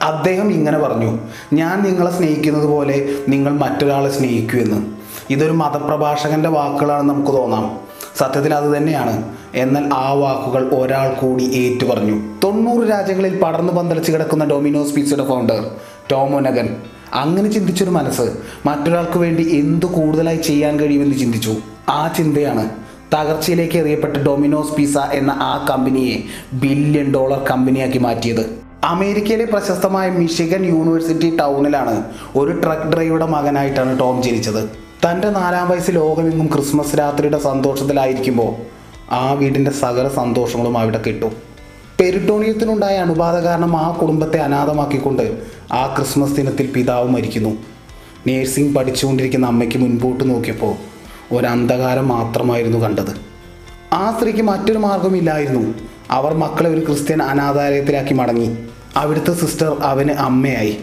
അദ്ദേഹം ഇങ്ങനെ പറഞ്ഞു ഞാൻ നിങ്ങളെ സ്നേഹിക്കുന്നത് പോലെ നിങ്ങൾ മറ്റൊരാളെ സ്നേഹിക്കൂ എന്ന്. ഇതൊരു മതപ്രഭാഷകന്റെ വാക്കുകളാണെന്ന് നമുക്ക് തോന്നാം. സത്യത്തിൽ അത് തന്നെയാണ്. എന്നാൽ ആ വാക്കുകൾ ഒരാൾ കൂടി ഏറ്റു പറഞ്ഞു. തൊണ്ണൂറ് രാജ്യങ്ങളിൽ പടർന്നു പന്തലിച്ച് കിടക്കുന്ന ഡൊമിനോസ് പിസയുടെ ഫൗണ്ടർ ടോമോനഗൻ അങ്ങനെ ചിന്തിച്ചൊരു മനസ്സ് മറ്റൊരാൾക്ക് വേണ്ടി എന്തു കൂടുതലായി ചെയ്യാൻ കഴിയുമെന്ന് ചിന്തിച്ചു. ആ ചിന്തയാണ് തകർച്ചയിലേക്ക് എറിയപ്പെട്ട ഡൊമിനോസ് പിസ എന്ന ആ കമ്പനിയെ ബില്യൺ ഡോളർ കമ്പനിയാക്കി മാറ്റിയത്. അമേരിക്കയിലെ പ്രശസ്തമായ മിഷിഗൻ യൂണിവേഴ്സിറ്റി ടൗണിലാണ് ഒരു ട്രക്ക് ഡ്രൈവറുടെ മകനായിട്ടാണ് ടോം ജനിച്ചത്. തന്റെ നാലാം വയസ്സിൽ ലോകമെങ്ങും ക്രിസ്മസ് രാത്രിയുടെ സന്തോഷത്തിലായിരിക്കുമ്പോൾ ആ വീടിന്റെ സകല സന്തോഷങ്ങളും അവിടെ കിട്ടും. പെരിട്ടോണിയത്തിനുണ്ടായ അണുബാധ കാരണം ആ കുടുംബത്തെ അനാഥമാക്കിക്കൊണ്ട് ആ ക്രിസ്മസ് ദിനത്തിൽ പിതാവ് മരിക്കുന്നു. നേഴ്സിംഗ് പഠിച്ചുകൊണ്ടിരിക്കുന്ന അമ്മയ്ക്ക് മുൻപോട്ട് നോക്കിയപ്പോൾ ഒരു അന്ധകാരം മാത്രമായിരുന്നു കണ്ടത്. ആ സ്ത്രീക്ക് മറ്റൊരു മാർഗമില്ലായിരുന്നു അവർ മക്കളെ ഒരു ക്രിസ്ത്യൻ അനാഥാലയത്തിലാക്കി മടങ്ങി. അവിടുത്തെ സിസ്റ്റർ അവന് അമ്മയായി.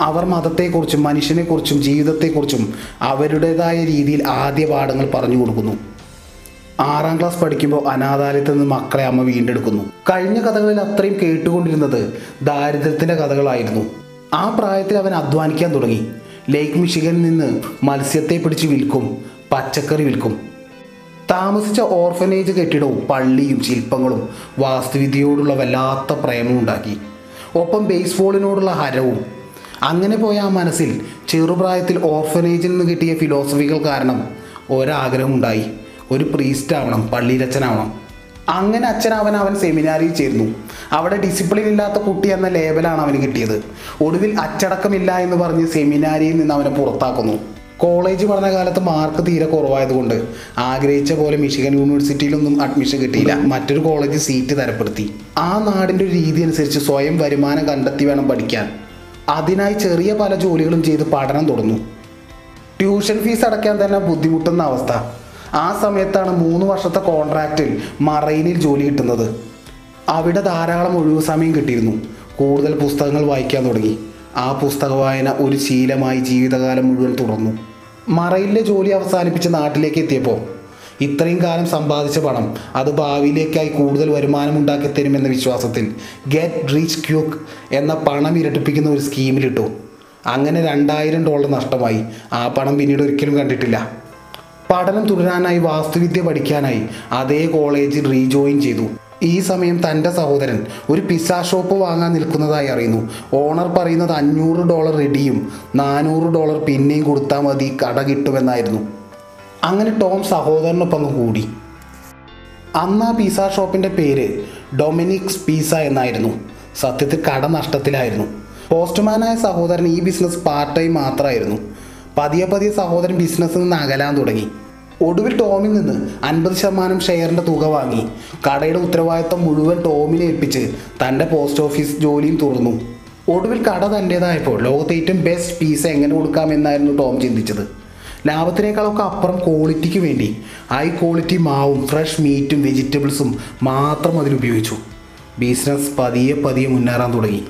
അവർ മതത്തെക്കുറിച്ചും മനുഷ്യനെക്കുറിച്ചും ജീവിതത്തെക്കുറിച്ചും അവരുടേതായ രീതിയിൽ ആദ്യ പാഠങ്ങൾ പറഞ്ഞു കൊടുക്കുന്നു. ആറാം ക്ലാസ് പഠിക്കുമ്പോൾ അനാഥാലയത്തിൽ നിന്ന് മക്കളെ അമ്മ വീണ്ടെടുക്കുന്നു. കഴിഞ്ഞ കഥകളിൽ അത്രയും കേട്ടുകൊണ്ടിരുന്നത് ദാരിദ്ര്യത്തിന്റെ കഥകളായിരുന്നു. ആ പ്രായത്തിൽ അവൻ അധ്വാനിക്കാൻ തുടങ്ങി. ലേക്ക് മിഷിഗനിൽ നിന്ന് മത്സ്യത്തെ പിടിച്ച് വിൽക്കും പച്ചക്കറി വിൽക്കും. താമസിച്ച ഓർഫനേജ് കെട്ടിടവും പള്ളിയും ശില്പങ്ങളും വാസ്തുവിദ്യയോടുള്ള വല്ലാത്ത പ്രേമം ഉണ്ടാക്കി. ഒപ്പം ബേസ്ബോളിനോടുള്ള ഹരവും. അങ്ങനെ പോയ ആ മനസ്സിൽ ചെറുപ്രായത്തിൽ ഓർഫനേജിൽ നിന്ന് കിട്ടിയ ഫിലോസഫികൾ കാരണം ഒരാഗ്രഹമുണ്ടായി. ഒരു പ്രീസ്റ്റ് ആവണം പള്ളിയിലച്ഛനാവണം. അങ്ങനെ അച്ഛനാവൻ അവൻ സെമിനാരിയിൽ ചേർന്നു. അവിടെ ഡിസിപ്ലിൻ ഇല്ലാത്ത കുട്ടി എന്ന ലേബലാണ് അവന് കിട്ടിയത്. ഒടുവിൽ അച്ചടക്കമില്ല എന്ന് പറഞ്ഞ് സെമിനാരിയിൽ നിന്ന് അവനെ പുറത്താക്കുന്നു. കോളേജ് പഠന കാലത്ത് മാർക്ക് തീരെ കുറവായതുകൊണ്ട് ആഗ്രഹിച്ച പോലെ മിഷിഗൻ യൂണിവേഴ്സിറ്റിയിലൊന്നും അഡ്മിഷൻ കിട്ടിയില്ല. മറ്റൊരു കോളേജ് സീറ്റ് തരപ്പെടുത്തി. ആ നാടിന്റെ ഒരു രീതി അനുസരിച്ച് സ്വയം വരുമാനം കണ്ടെത്തി വേണം പഠിക്കാൻ. അതിനായി ചെറിയ പല ജോലികളും ചെയ്ത് പഠനം തുടർന്നു. ട്യൂഷൻ ഫീസ് അടയ്ക്കാൻ തന്നെ ബുദ്ധിമുട്ടുന്ന അവസ്ഥ. ആ സമയത്താണ് മൂന്ന് വർഷത്തെ കോൺട്രാക്റ്റിൽ മറൈനിൽ ജോലി കിട്ടുന്നത്. അവിടെ ധാരാളം ഒഴിവു സമയം കിട്ടിയിരുന്നു. കൂടുതൽ പുസ്തകങ്ങൾ വായിക്കാൻ തുടങ്ങി. ആ പുസ്തക വായന ഒരു ശീലമായി ജീവിതകാലം മുഴുവൻ തുടർന്നു. മറയിലെ ജോലി അവസാനിപ്പിച്ച് നാട്ടിലേക്ക് എത്തിയപ്പോൾ ഇത്രയും കാലം സമ്പാദിച്ച പണം അത് ഭാവിയിലേക്കായി കൂടുതൽ വരുമാനം ഉണ്ടാക്കി തരുമെന്ന വിശ്വാസത്തിൽ ഗെറ്റ് റീച്ച് ക്യൂക്ക് എന്ന പണം ഇരട്ടിപ്പിക്കുന്ന ഒരു സ്കീമിലിട്ടു. അങ്ങനെ രണ്ടായിരം ഡോളർ നഷ്ടമായി. ആ പണം പിന്നീട് ഒരിക്കലും കണ്ടിട്ടില്ല. പഠനം തുടരാനായി വാസ്തുവിദ്യ പഠിക്കാനായി അതേ കോളേജിൽ റീജോയിൻ ചെയ്തു. ഈ സമയം തന്റെ സഹോദരൻ ഒരു പിസ്സ ഷോപ്പ് വാങ്ങാൻ നിൽക്കുന്നതായി അറിയുന്നു. ഓണർ പറയുന്നത് അഞ്ഞൂറ് ഡോളർ റെഡിയും നാനൂറ് ഡോളർ പിന്നെയും കൊടുത്താൽ മതി കട കിട്ടുമെന്നായിരുന്നു. അങ്ങനെ ടോം സഹോദരനൊപ്പം കൂടി. അന്ന് ആ പിസ്സ ഷോപ്പിന്റെ പേര് ഡൊമിനിക്സ് പിസ്സ എന്നായിരുന്നു. സത്യത്തിൽ കട നഷ്ടത്തിലായിരുന്നു. പോസ്റ്റ്മാനായ സഹോദരൻ ഈ ബിസിനസ് പാർട്ട് ടൈം മാത്രമായിരുന്നു. പതിയെ പതിയെ സഹോദരൻ ബിസിനസ്സിൽ നിന്ന് അകലാൻ തുടങ്ങി. ഒടുവിൽ ടോമിൽ നിന്ന് അൻപത് ശതമാനം ഷെയറിന്റെ തുക വാങ്ങി. കടയുടെ ഉത്തരവാദിത്തം മുഴുവൻ ടോമിനെ ഏൽപ്പിച്ച് തന്റെ പോസ്റ്റ് ഓഫീസ് ജോലിയും തുറന്നു ഒടുവിൽ കട തന്റേതായപ്പോൾ ലോകത്തെ ഏറ്റവും ബെസ്റ്റ് പീസ് എങ്ങനെ കൊടുക്കാമെന്നായിരുന്നു ടോം ചിന്തിച്ചത്. ലാഭത്തിനേക്കാളൊക്കെ അപ്പുറം ക്വാളിറ്റിക്ക് വേണ്ടി. ഹൈ ക്വാളിറ്റി മാവും ഫ്രഷ് മീറ്റും വെജിറ്റബിൾസും മാത്രം അതിലുപയോഗിച്ചു ബിസിനസ് പതിയെ പതിയെ മുന്നേറാൻ തുടങ്ങി.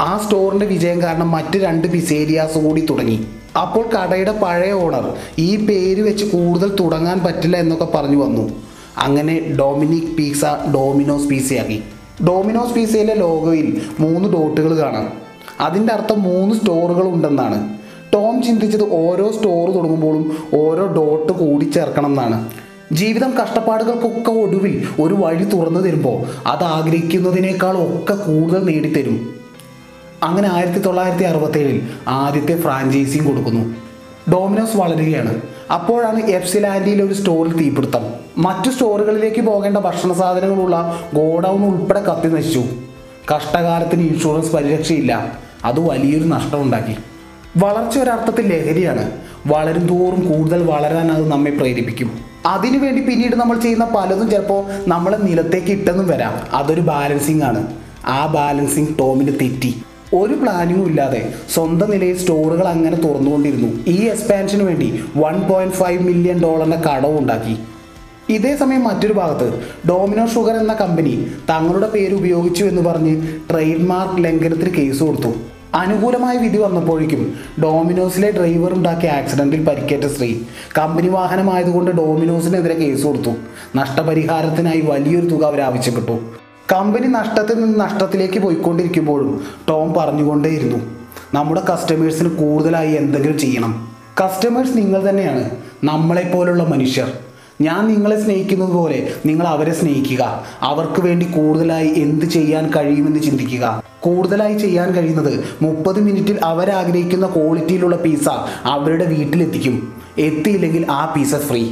ആ സ്റ്റോറിന്റെ വിജയം കാരണം മറ്റ് രണ്ട് പിസേരിയാസ് കൂടി തുടങ്ങി. അപ്പോൾ കടയുടെ പഴയ ഓണർ ഈ പേര് വെച്ച് കൂടുതൽ തുടങ്ങാൻ പറ്റില്ല എന്നൊക്കെ പറഞ്ഞു വന്നു. അങ്ങനെ ഡൊമിനിക് പീസ ഡോമിനോസ് പീസയാക്കി. ഡോമിനോസ് പീസയിലെ ലോഗോയിൽ മൂന്ന് ഡോട്ടുകൾ കാണാം. അതിന്റെ അർത്ഥം മൂന്ന് സ്റ്റോറുകൾ ഉണ്ടെന്നാണ്. ടോം ചിന്തിച്ചത് ഓരോ സ്റ്റോർ തുടങ്ങുമ്പോഴും ഓരോ ഡോട്ട് കൂടി ചേർക്കണം എന്നാണ്. ജീവിതം കഷ്ടപ്പാടുകൾക്കൊക്കെ ഒടുവിൽ ഒരു വഴി തുറന്നു തരുമ്പോൾ അത് ആഗ്രഹിക്കുന്നതിനേക്കാൾ ഒക്കെ കൂടുതൽ നേടിത്തരും. അങ്ങനെ ആയിരത്തി തൊള്ളായിരത്തി അറുപത്തേഴിൽ ആദ്യത്തെ ഫ്രാഞ്ചൈസിയും കൊടുക്കുന്നു. ഡോമിനോസ് വളരുകയാണ്. അപ്പോഴാണ് എഫ്സിലാൻഡിയിൽ ഒരു സ്റ്റോറിൽ തീപിടുത്തം. മറ്റു സ്റ്റോറുകളിലേക്ക് പോകേണ്ട ഭക്ഷണ സാധനങ്ങളുള്ള ഗോഡൗൺ ഉൾപ്പെടെ കത്തി നശിച്ചു. കഷ്ടകാലത്തിന് ഇൻഷുറൻസ് പരിരക്ഷയില്ല. അത് വലിയൊരു നഷ്ടമുണ്ടാക്കി. വളർച്ച ഒരർത്ഥത്തിൽ ലഹരിയാണ്. വളരും തോറും കൂടുതൽ വളരാൻ അത് നമ്മെ പ്രേരിപ്പിക്കും. അതിനുവേണ്ടി പിന്നീട് നമ്മൾ ചെയ്യുന്ന പലതും ചിലപ്പോൾ നമ്മളെ നിലത്തേക്ക് ഇട്ടെന്നും വരാം. അതൊരു ബാലൻസിങ് ആണ്. ആ ബാലൻസിങ് ടോമിന് തെറ്റി. ഒരു പ്ലാനിങ്ങും ഇല്ലാതെ സ്വന്തം നിലയിൽ സ്റ്റോറുകൾ അങ്ങനെ തുറന്നുകൊണ്ടിരുന്നു. ഈ എക്സ്പാൻഷന് വേണ്ടി വൺ പോയിന്റ് ഫൈവ് മില്യൺ ഡോളറിന്റെ കടവ് ഉണ്ടാക്കി. ഇതേ സമയം മറ്റൊരു ഭാഗത്ത് ഡോമിനോ ഷുഗർ എന്ന കമ്പനി തങ്ങളുടെ പേര് ഉപയോഗിച്ചു എന്ന് പറഞ്ഞ് ട്രേഡ് മാർക്ക് ലംഘനത്തിന് കേസ് കൊടുത്തു. അനുകൂലമായ വിധി വന്നപ്പോഴേക്കും ഡോമിനോസിലെ ഡ്രൈവർ ഉണ്ടാക്കിയ ആക്സിഡന്റിൽ പരിക്കേറ്റ സ്ത്രീ കമ്പനി വാഹനമായതുകൊണ്ട് ഡോമിനോസിനെതിരെ കേസ് കൊടുത്തു. നഷ്ടപരിഹാരത്തിനായി വലിയൊരു തുക അവർ ആവശ്യപ്പെട്ടു. കമ്പനി നഷ്ടത്തിൽ നിന്ന് നഷ്ടത്തിലേക്ക് പോയിക്കൊണ്ടിരിക്കുമ്പോഴും ടോം പറഞ്ഞുകൊണ്ടേയിരുന്നു നമ്മുടെ കസ്റ്റമേഴ്സിന് കൂടുതലായി എന്തെങ്കിലും ചെയ്യണം. കസ്റ്റമേഴ്സ് നിങ്ങൾ തന്നെയാണ് നമ്മളെപ്പോലുള്ള മനുഷ്യർ. ഞാൻ നിങ്ങളെ സ്നേഹിക്കുന്നത് പോലെ നിങ്ങൾ അവരെ സ്നേഹിക്കുക. അവർക്ക് വേണ്ടി കൂടുതലായി എന്ത് ചെയ്യാൻ കഴിയുമെന്ന് ചിന്തിക്കുക. കൂടുതലായി ചെയ്യാൻ കഴിയുന്നത് മുപ്പത് മിനിറ്റിൽ അവരാഗ്രഹിക്കുന്ന ക്വാളിറ്റിയിലുള്ള പിസ്സ അവരുടെ വീട്ടിലെത്തിക്കും. എത്തിയില്ലെങ്കിൽ ആ പിസ്സ ഫ്രീ.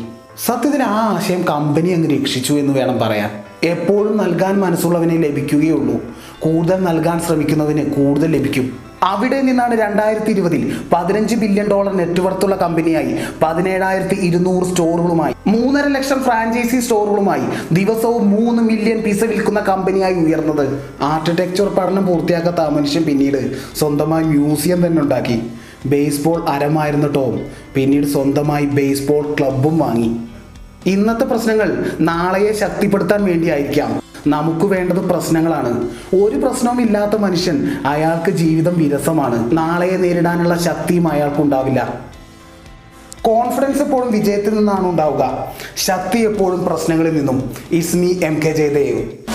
സത്യത്തിൽ ആ ആശയം കമ്പനി അങ്ങ് രക്ഷിച്ചു എന്ന് വേണം പറയാൻ. എപ്പോഴും നൽകാൻ മനസ്സുള്ളവനെ ലഭിക്കുകയുള്ളൂ. കൂടുതൽ നൽകാൻ ശ്രമിക്കുന്നതിന് കൂടുതൽ ലഭിക്കും. അവിടെ നിന്നാണ് രണ്ടായിരത്തി ഇരുപതിൽ പതിനഞ്ച് ബില്യൺ ഡോളർ നെറ്റ്വർത്തുള്ള കമ്പനിയായി പതിനേഴായിരത്തി ഇരുന്നൂറ് സ്റ്റോറുകളുമായി മൂന്നര ലക്ഷം ഫ്രാഞ്ചൈസി സ്റ്റോറുകളുമായി ദിവസവും മൂന്ന് മില്യൺ പിസ വിൽക്കുന്ന കമ്പനിയായി ഉയർന്നത്. ആർക്കിടെക്ചർ പഠനം പൂർത്തിയാക്കാത്ത ആ മനുഷ്യൻ പിന്നീട് സ്വന്തമായി മ്യൂസിയം തന്നെ ഉണ്ടാക്കി. ബേസ്ബോൾ അരമായിരുന്ന ടോം. പിന്നീട് സ്വന്തമായി ബേസ്ബോൾ ക്ലബും വാങ്ങി. ഇന്നത്തെ പ്രശ്നങ്ങൾ നാളെയെ ശക്തിപ്പെടുത്താൻ വേണ്ടിയായിരിക്കാം. നമുക്ക് വേണ്ടത് പ്രശ്നങ്ങളാണ്. ഒരു പ്രശ്നവും ഇല്ലാത്ത മനുഷ്യൻ അയാൾക്ക് ജീവിതം വിരസമാണ്. നാളെയെ നേരിടാനുള്ള ശക്തിയും അയാൾക്കുണ്ടാവില്ല കോൺഫിഡൻസ് എപ്പോഴും വിജയത്തിൽ നിന്നാണ് ഉണ്ടാവുക. ശക്തി എപ്പോഴും പ്രശ്നങ്ങളിൽ നിന്നും. ഇസ്മി എം കെ ജയദേവ്.